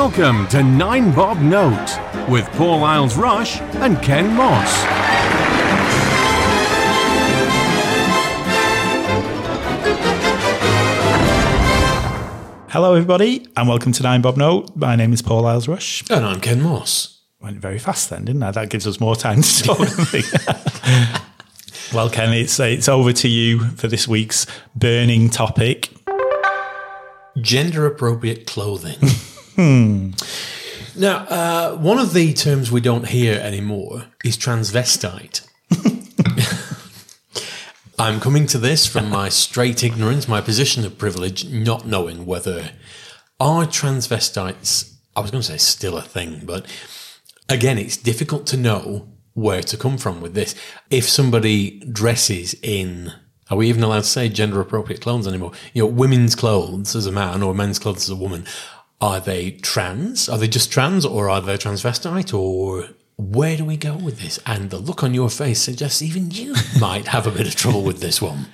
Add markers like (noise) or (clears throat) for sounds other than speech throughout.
Welcome to Nine Bob Note with Paul Isles Rush and Ken Moss. Hello, everybody, and welcome to Nine Bob Note. My name is Paul Isles Rush. And I'm Ken Moss. Went very fast then, didn't I? That gives us more time to talk. (laughs) well, Ken, it's it's over to you for this week's burning topic. Gender appropriate clothing. (laughs) Hmm. Now, uh, one of the terms we don't hear anymore is transvestite. (laughs) I'm coming to this from my straight ignorance, my position of privilege, not knowing whether are transvestites, I was going to say still a thing, but again, it's difficult to know where to come from with this. If somebody dresses in, are we even allowed to say gender appropriate clothes anymore? You know, women's clothes as a man or men's clothes as a woman, are they trans? Are they just trans or are they transvestite or where do we go with this? And the look on your face suggests even you (laughs) might have a bit of trouble with this one.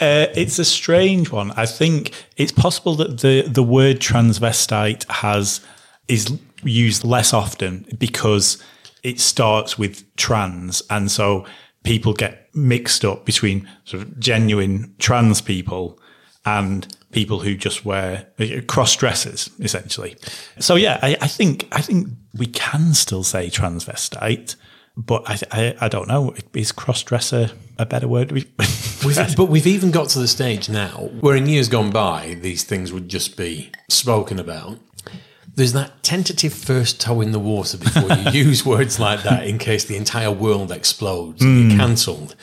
Uh, it's a strange one. I think it's possible that the the word transvestite has is used less often because it starts with trans, and so people get mixed up between sort of genuine trans people and people who just wear uh, cross dressers, essentially. So yeah, I, I, think I think we can still say transvestite, but I I, I don't know. Is cross dresser a better word? (laughs) we've, but we've even got to the stage now where in years gone by these things would just be spoken about. There's that tentative first toe in the water before you (laughs) use words like that in case the entire world explodes and mm. you're cancelled.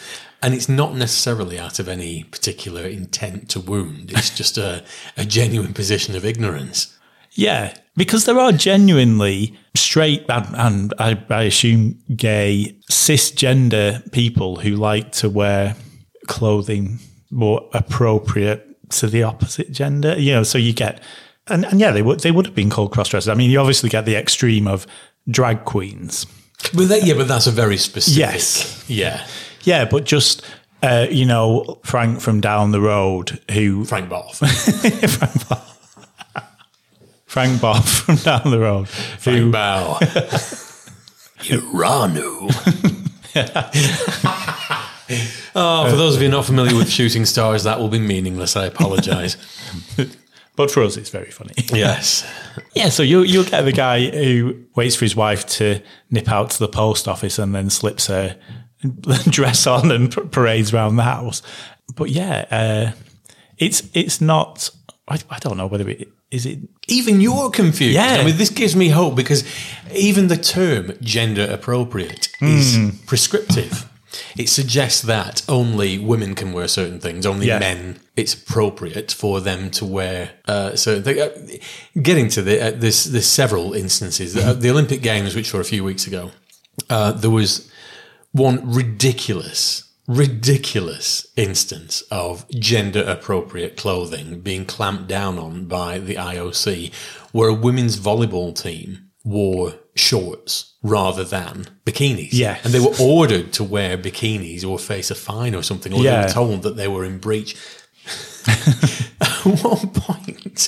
And it's not necessarily out of any particular intent to wound. It's (laughs) just a, a genuine position of ignorance. Yeah, because there are genuinely straight and, and I, I, assume gay cisgender people who like to wear clothing more appropriate to the opposite gender. You know, so you get and, and yeah, they would they would have been called cross dressers. I mean, you obviously get the extreme of drag queens. But that, yeah, but that's a very specific. Yes. Yeah. Yeah, but just uh, you know Frank from down the road who Frank Boff. (laughs) Frank Boff. Frank Boff from down the road. Frank who, Bow. Iranu. oh, for those of you not familiar with shooting stars, that will be meaningless. I apologise. But for us, it's very funny. Yes. yeah, so you, you'll get the guy who waits for his wife to nip out to the post office and then slips her (laughs) dress on and parades around the house. But yeah, uh, it's it's not. I, I, don't know whether it is it. Even you're confused. Yeah. I mean, this gives me hope because even the term gender appropriate is mm. prescriptive. It suggests that only women can wear certain things, only yeah. men. It's appropriate for them to wear uh, certain things. Uh, getting to the, uh, this, there's several instances. the Olympic Games, which were a few weeks ago, uh, there was one ridiculous, ridiculous instance of gender appropriate clothing being clamped down on by the IOC, where a women's volleyball team wore shorts rather than bikinis. Yeah. And they were ordered to wear bikinis or face a fine or something, or yeah. they were told that they were in breach. At what point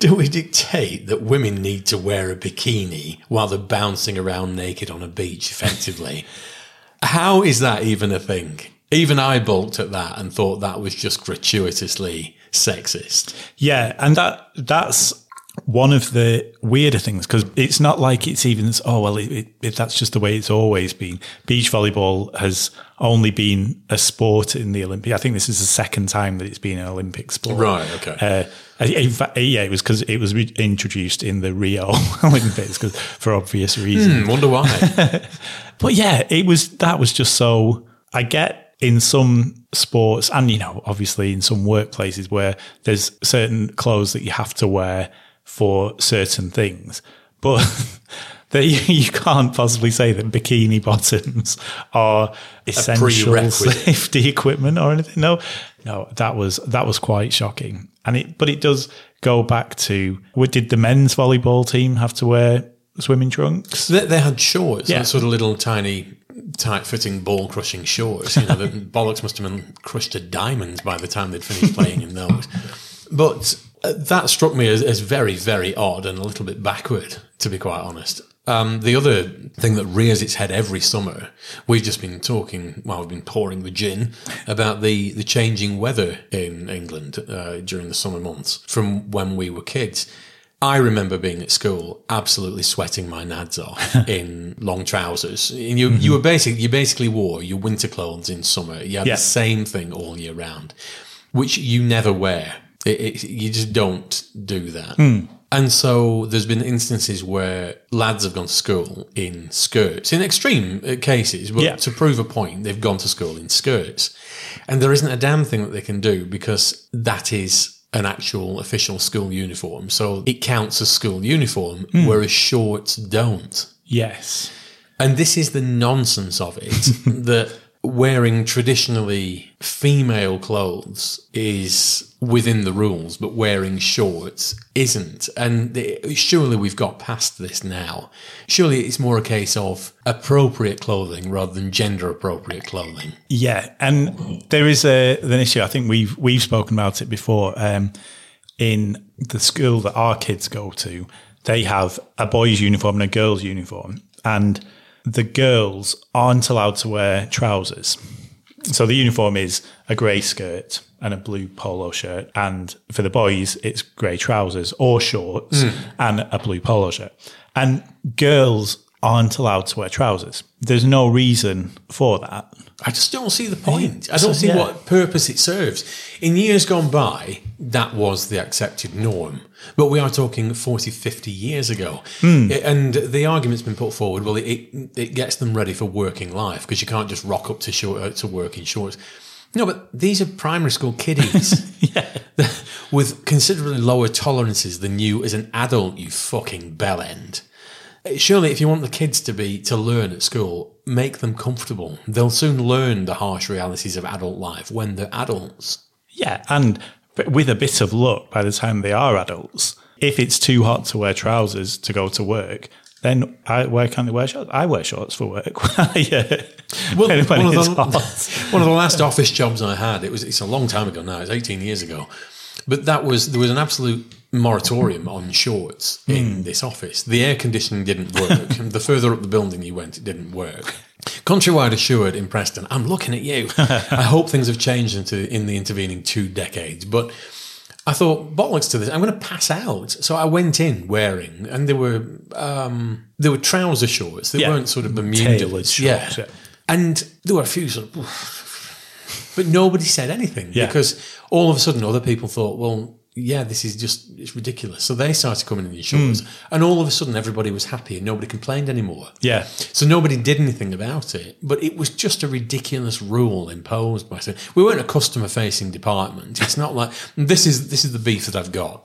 do we dictate that women need to wear a bikini while they're bouncing around naked on a beach effectively? How is that even a thing? Even I balked at that and thought that was just gratuitously sexist. Yeah, and that that's one of the weirder things because it's not like it's even oh well it, it, that's just the way it's always been. Beach volleyball has only been a sport in the olympic i think this is the second time that it's been an olympic sport. Right okay. Uh, in fact, yeah it was because it was re- introduced in the rio (laughs) olympics cause, for obvious reasons. Hmm, wonder why. (laughs) But yeah it was that was just so i get in some sports and you know obviously in some workplaces where there's certain clothes that you have to wear for certain things. But (laughs) that (laughs) you can't possibly say that bikini bottoms are essential safety equipment or anything. No, no, that was that was quite shocking. And it, but it does go back to what did the men's volleyball team have to wear swimming trunks? They, they had shorts, yeah. sort of little tiny tight fitting ball crushing shorts. You know, the (laughs) bollocks must have been crushed to diamonds by the time they'd finished playing in those. But that struck me as, as very, very odd and a little bit backward, to be quite honest. Um, the other thing that rears its head every summer, we've just been talking, well, we've been pouring the gin about the, the changing weather in England uh, during the summer months from when we were kids. I remember being at school, absolutely sweating my nads off (laughs) in long trousers. And you, mm-hmm. you were basically, you basically wore your winter clothes in summer. You had yeah. the same thing all year round, which you never wear. It, it, you just don't do that. Mm. And so there's been instances where lads have gone to school in skirts, in extreme uh, cases, but yeah. to prove a point, they've gone to school in skirts. And there isn't a damn thing that they can do because that is an actual official school uniform. So it counts as school uniform, mm. whereas shorts don't. Yes. And this is the nonsense of it (laughs) that wearing traditionally female clothes is within the rules, but wearing shorts isn't. And surely we've got past this now. Surely it's more a case of appropriate clothing rather than gender appropriate clothing. Yeah, and there is a, an issue. I think we've we've spoken about it before. Um, in the school that our kids go to, they have a boys' uniform and a girls' uniform, and the girls aren't allowed to wear trousers. So the uniform is a grey skirt and a blue polo shirt. And for the boys, it's grey trousers or shorts mm. and a blue polo shirt. And girls aren't allowed to wear trousers. There's no reason for that. I just don't see the point. I don't see yeah. what purpose it serves. In years gone by, that was the accepted norm. But we are talking 40, 50 years ago. Mm. And the argument's been put forward well, it, it gets them ready for working life because you can't just rock up to, short, uh, to work in shorts. No, but these are primary school kiddies (laughs) (laughs) with considerably lower tolerances than you as an adult, you fucking bellend. Surely, if you want the kids to be to learn at school, make them comfortable. They'll soon learn the harsh realities of adult life when they're adults. Yeah, and with a bit of luck, by the time they are adults, if it's too hot to wear trousers to go to work, then I, why can't they wear shorts? I wear shorts for work. (laughs) yeah. Well, one, of the, (laughs) one, of the, last office jobs I had, it was it's a long time ago now. It's eighteen years ago, but that was there was an absolute moratorium on shorts in mm. this office. The air conditioning didn't work. (laughs) the further up the building you went, it didn't work. Countrywide assured in Preston, I'm looking at you. (laughs) I hope things have changed into, in the intervening two decades. But I thought, bollocks to this, I'm going to pass out. So I went in wearing, and there were um, there were trouser shorts. They yeah. weren't sort of Bermuda. Tailored shorts. Yeah. yeah. And there were a few sort of, but nobody said anything yeah. because all of a sudden other people thought, well, yeah, this is just it's ridiculous. So they started coming in shorts, mm. and all of a sudden everybody was happy and nobody complained anymore. Yeah. So nobody did anything about it, but it was just a ridiculous rule imposed by. We weren't a customer facing department. It's not like this is this is the beef that I've got.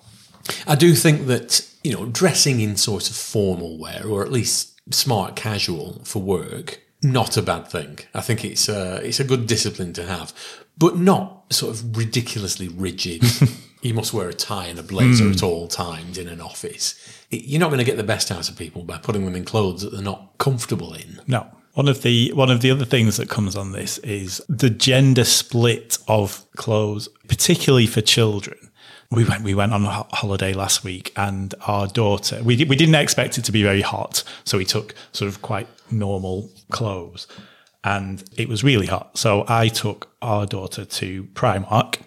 I do think that you know dressing in sort of formal wear or at least smart casual for work not a bad thing. I think it's a, it's a good discipline to have, but not sort of ridiculously rigid. (laughs) you must wear a tie and a blazer mm. at all times in an office. You're not going to get the best out of people by putting them in clothes that they're not comfortable in. No. One of the one of the other things that comes on this is the gender split of clothes, particularly for children. We went we went on a holiday last week, and our daughter we we didn't expect it to be very hot, so we took sort of quite normal clothes, and it was really hot. So I took our daughter to Primark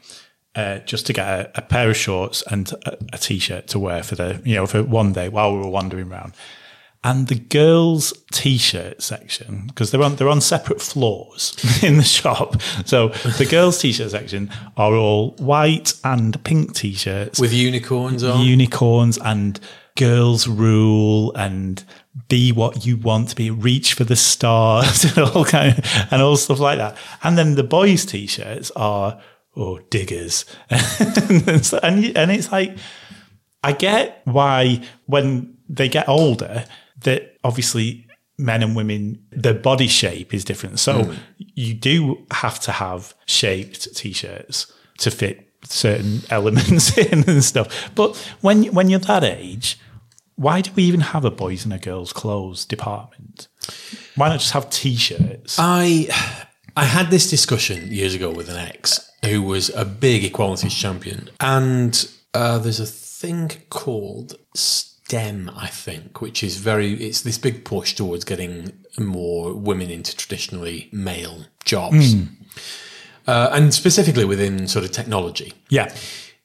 uh, just to get a, a, pair of shorts and a, a, t-shirt to wear for the you know for one day while we were wandering around. And the girls' t-shirt section, because they're on they're on separate floors (laughs) in the shop. So the girls' t-shirt section are all white and pink t-shirts with unicorns on, unicorns and girls' rule and be what you want to be, reach for the stars (laughs) and all kind of, and all stuff like that. And then the boys' t-shirts are or diggers. (laughs) and, and it's like, I get why when they get older, that obviously men and women, their body shape is different. So mm. you do have to have shaped t-shirts to fit certain (laughs) elements in and stuff. But when when you're that age, why do we even have a boys and a girls clothes department? Why not just have t-shirts? I I had this discussion years ago with an ex who was a big equalities champion. And Uh, there's a thing called STEM, I think, which is very, it's this big push towards getting more women into traditionally male jobs. Uh, and specifically within sort of technology. Yeah.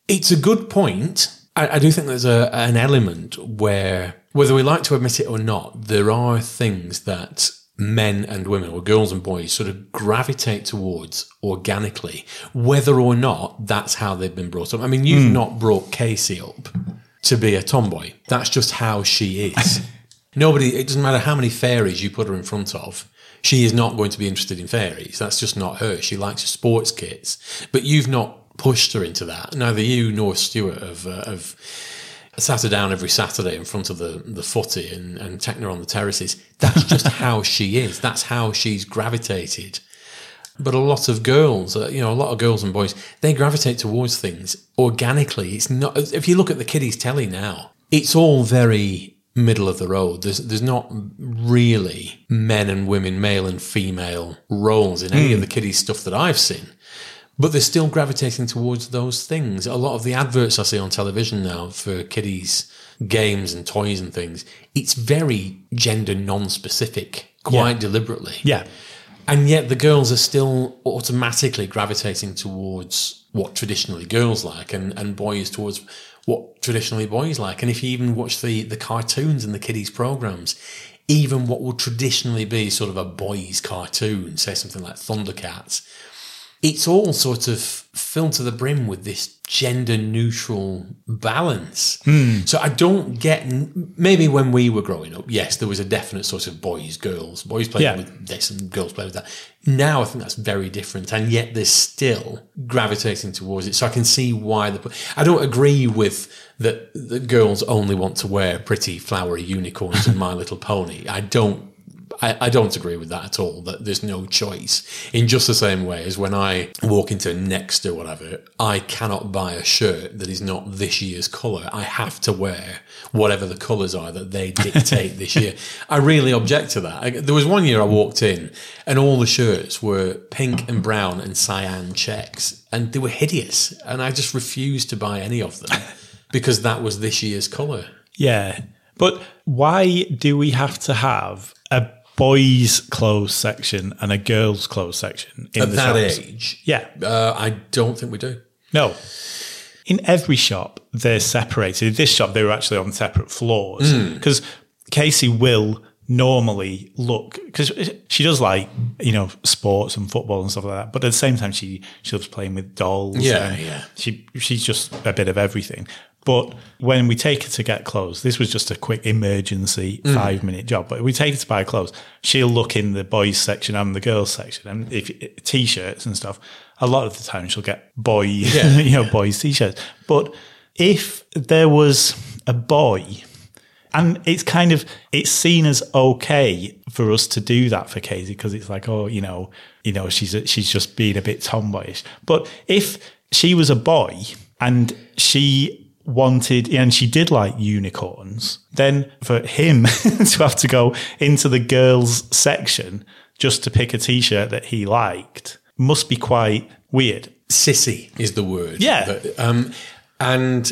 It's a good point. I, I do think there's a, an element where, whether we like to admit it or not, there are things that men and women, or girls and boys, sort of gravitate towards organically, whether or not that's how they've been brought up. I mean, you've not brought Casey up to be a tomboy. That's just how she is. (laughs) Nobody, it doesn't matter how many fairies you put her in front of. She is not going to be interested in fairies. That's just not her. She likes sports kits. But you've not pushed her into that. Neither you nor Stuart have, uh, have sat her down every Saturday in front of the, the footy and, and taken her on the terraces. That's just (laughs) how she is. That's how she's gravitated. But a lot of girls, you know, a lot of girls and boys, they gravitate towards things organically. It's not, if you look at the kiddies telly now, it's all very middle of the road. There's, there's not really men and women, male and female roles in any of hmm. the kiddies stuff that I've seen. But they're still gravitating towards those things. A lot of the adverts I see on television now for kiddies games and toys and things, it's very gender non-specific, quite Yeah. deliberately. Yeah. And yet the girls are still automatically gravitating towards what traditionally girls like and, and boys towards what traditionally boys like. And if you even watch the, the cartoons and the kiddies programs, even what would traditionally be sort of a boys cartoon, say something like Thundercats, it's all sort of filled to the brim with this gender neutral balance. Hmm. So I don't get. Maybe when we were growing up, yes, there was a definite sort of boys, girls, boys playing Yeah. with this and girls playing with that. Now I think that's very different, and yet they're still gravitating towards it. So I can see why the. I don't agree with that. The girls only want to wear pretty flowery unicorns and My Little Pony. I don't I, I don't agree with that at all. That there's no choice. In just the same way as when I walk into Next or whatever, I cannot buy a shirt that is not this year's colour. I have to wear whatever the colours are that they dictate this year. (laughs) I really object to that. I, there was one year I walked in and all the shirts were pink and brown and cyan checks, and they were hideous. And I just refused to buy any of them (laughs) because that was this year's colour. Yeah. But why do we have to have boys' clothes section and a girls' clothes section in At the that shops? age, Yeah. uh, I don't think we do. No. In every shop, they're separated. This shop, they were actually on separate floors because Casey will normally look because she does like you know sports and football and stuff like that. But at the same time, she she loves playing with dolls. Yeah, yeah. She she's just a bit of everything. But when we take her to get clothes, this was just a quick emergency Mm. five minute job. But we take her to buy clothes, she'll look in the boys section and the girls section, and if t-shirts and stuff. A lot of the time, she'll get boy, (laughs) Yeah. you know, boys t-shirts. But if there was a boy, and it's kind of it's seen as okay for us to do that for Casey because it's like, oh, you know, you know, she's she's just being a bit tomboyish. But if she was a boy and she wanted and she did like unicorns, then for him (laughs) to have to go into the girls section just to pick a t-shirt that he liked must be quite weird. Sissy is the word. Yeah. But, um, and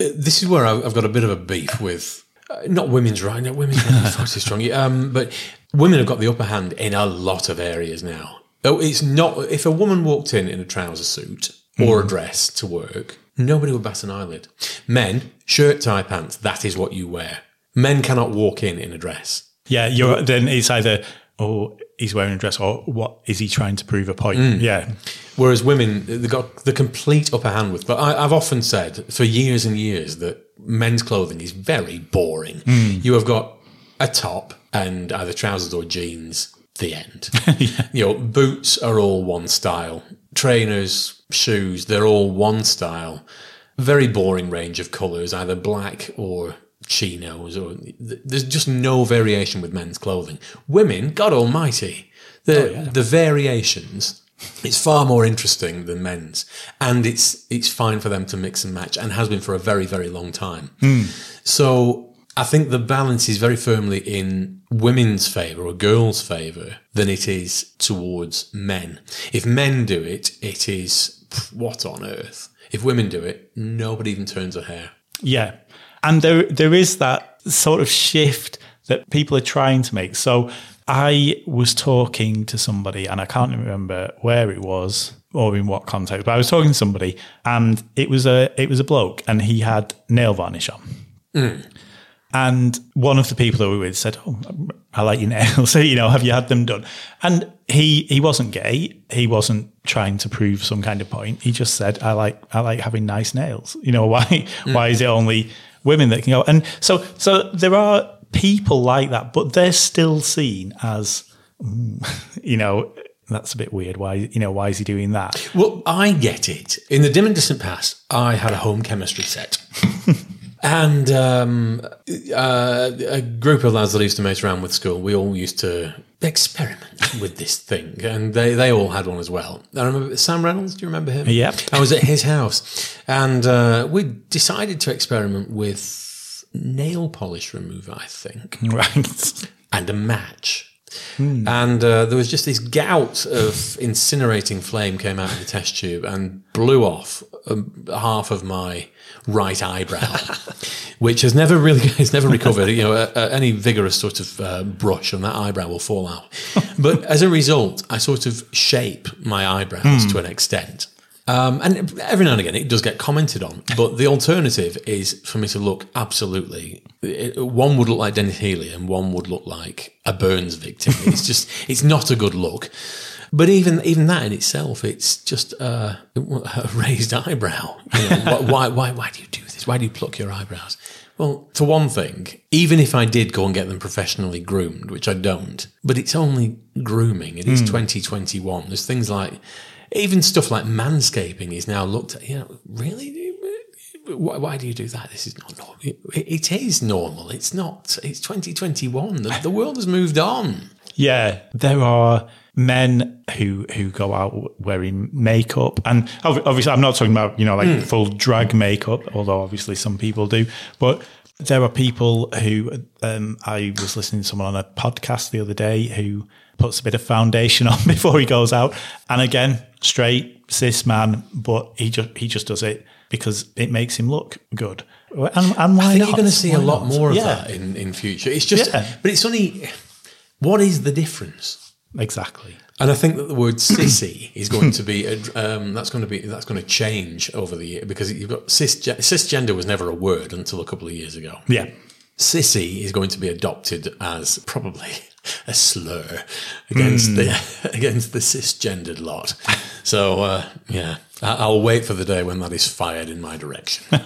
uh, this is where I've got a bit of a beef with uh, not women's right. No, women's too strong. (laughs) Um, but women have got the upper hand in a lot of areas now. Oh, it's not. If a woman walked in in a trouser suit or a dress to work, nobody would bat an eyelid. Men, shirt, tie, pants. That is what you wear. Men cannot walk in in a dress. Yeah, you're then it's either oh he's wearing a dress or what is he trying to prove a point? Mm. Yeah. Whereas women, they've got the complete upper hand with. But I, I've often said for years and years that men's clothing is very boring. Mm. You have got a top and either trousers or jeans. The end. (laughs) You know, boots are all one style. Trainers, shoes, they're all one style. Very boring range of colours, either black or chinos, or there's just no variation with men's clothing. Women, God Almighty, the oh, the variations it's far more interesting than men's, and it's it's fine for them to mix and match, and has been for a very very long time. Hmm. So I think the balance is very firmly in women's favour or girls' favour than it is towards men. If men do it, it is what on earth. If women do it, nobody even turns a hair. Yeah. And there there is that sort of shift that people are trying to make. So I was talking to somebody and I can't remember where it was or in what context, but I was talking to somebody and it was a it was a bloke and he had nail varnish on. Hmm. And one of the people that we were with said, "Oh, I like your nails. So, (laughs) you know, have you had them done?" And he he wasn't gay. He wasn't trying to prove some kind of point. He just said, "I like I like having nice nails." (laughs) You know, why why is it only women that can go? And so so there are people like that, but they're still seen as, mm, (laughs) you know, that's a bit weird. Why you know why is he doing that? Well, I get it. In the dim and distant past, I had a home chemistry set. And um, uh, a group of lads that I used to mate around with school, we all used to experiment (laughs) with this thing. And they, they all had one as well. I remember Sam Reynolds, do you remember him? Yep. I was at his house. And uh, we decided to experiment with nail polish remover, I think, (laughs) Right. and a match. And uh, there was just this gout of incinerating flame came out of the test tube and blew off um, half of my right eyebrow, (laughs) which has never really (laughs) it's never recovered. You know, uh, uh, any vigorous sort of uh, brush on that eyebrow will fall out. (laughs) But as a result, I sort of shape my eyebrows to an extent. Um, and every now and again, it does get commented on. But the alternative is for me to look absolutely. It, one would look like Denis Healey, and one would look like a Burns victim. (laughs) It's just, it's not a good look. But even even that in itself, it's just uh, a raised eyebrow. You know, (laughs) why, why why do you do this? Why do you pluck your eyebrows? Well, for one thing, even if I did go and get them professionally groomed, which I don't, but it's only grooming. It is 2021. There's things like even stuff like manscaping is now looked at. You know, really? Why, why do you do that? This is not normal. It, it is normal. It's not. It's 2021. The, the world has moved on. Yeah, there are men who who go out wearing makeup, and obviously, I'm not talking about you know like full drag makeup, although obviously some people do. But there are people who um, I was listening to someone on a podcast the other day who puts a bit of foundation (laughs) on before he goes out, and again, straight cis man, but he just he just does it because it makes him look good. And, and why I think not? you're going to see a lot not? more of yeah, that in, in future. It's just, Yeah. but it's only, what is the difference? exactly. And I think that the word sissy (clears throat) is going to be, um, that's going to be, that's going to change over the year because you've got cis, cisgender was never a word until a couple of years ago. Yeah. Sissy is going to be adopted as probably a slur against the (laughs) against the cisgendered lot. So uh, yeah, I'll wait for the day when that is fired in my direction. (laughs)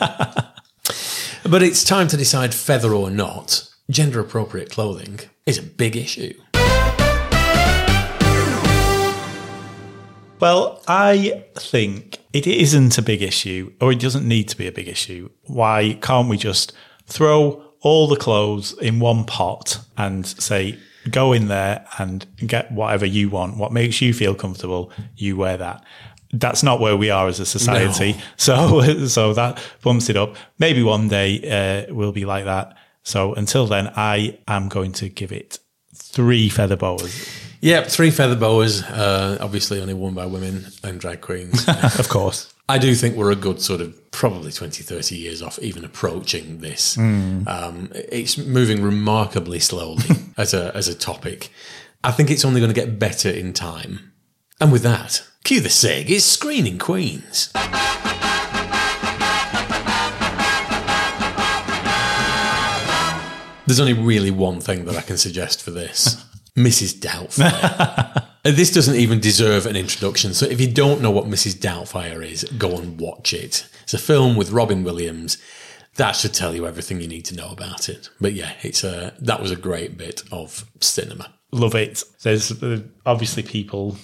but it's time to decide feather or not. Gender appropriate clothing is a big issue. Well, I think it isn't a big issue, or it doesn't need to be a big issue. Why can't we just throw all the clothes in one pot and say, go in there and get whatever you want, what makes you feel comfortable, you wear that. That's not where we are as a society. (laughs) So, so that bumps it up. Maybe one day uh, we'll be like that. So until then, I am going to give it three feather boas. Yep, three feather boas, uh, obviously only worn by women and drag queens. (laughs) of course. I do think we're a good sort of probably 20, 30 years off even approaching this. Um, it's moving remarkably slowly (laughs) as a as a topic. I think it's only going to get better in time. And with that, cue the SIG It's screening queens. There's only really one thing that I can suggest for this. (laughs) Mrs. Doubtfire. (laughs) Uh, this doesn't even deserve an introduction. So if you don't know what Mrs. Doubtfire is, go and watch it. It's a film with Robin Williams. That should tell you everything you need to know about it. But yeah, it's a that was a great bit of cinema. love it. There's uh, obviously people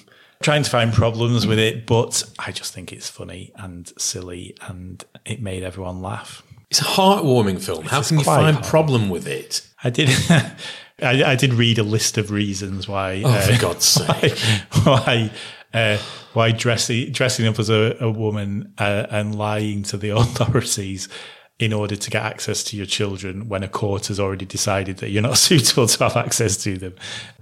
trying to find problems with it, but I just think it's funny and silly, and it made everyone laugh. It's a heartwarming film. How can you find problem with it? I did. (laughs) I, I did read a list of reasons why. Oh, uh, for God's (laughs) sake! why uh, why dressing dressing up as a, a woman uh, and lying to the (laughs) authorities in order to get access to your children when a court has already decided that you're not (laughs) suitable to have access to them,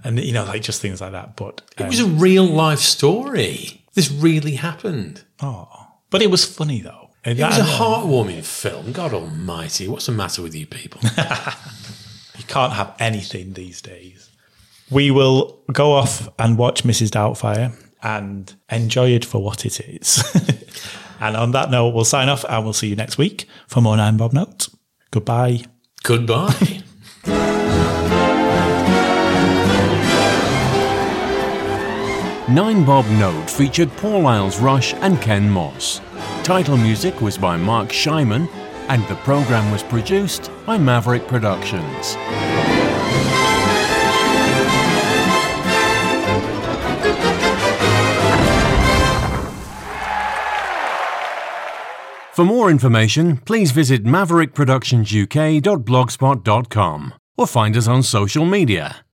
and you know, like just things like that. But It um, was a real life story. This really happened. oh, but it was funny though. And It was a heartwarming film. God Almighty, what's the matter with you people? You can't have anything these days. We will go off and watch Mrs. Doubtfire and enjoy it for what it is. (laughs) and on that note, we'll sign off and we'll see you next week for more Nine Bob Notes. Goodbye. Goodbye. (laughs) Nine Bob Note featured Paul Isles Rush and Ken Moss. Title music was by Mark Scheiman, and the program was produced by Maverick Productions. For more information, please visit maverickproductionsuk.blogspot.com or find us on social media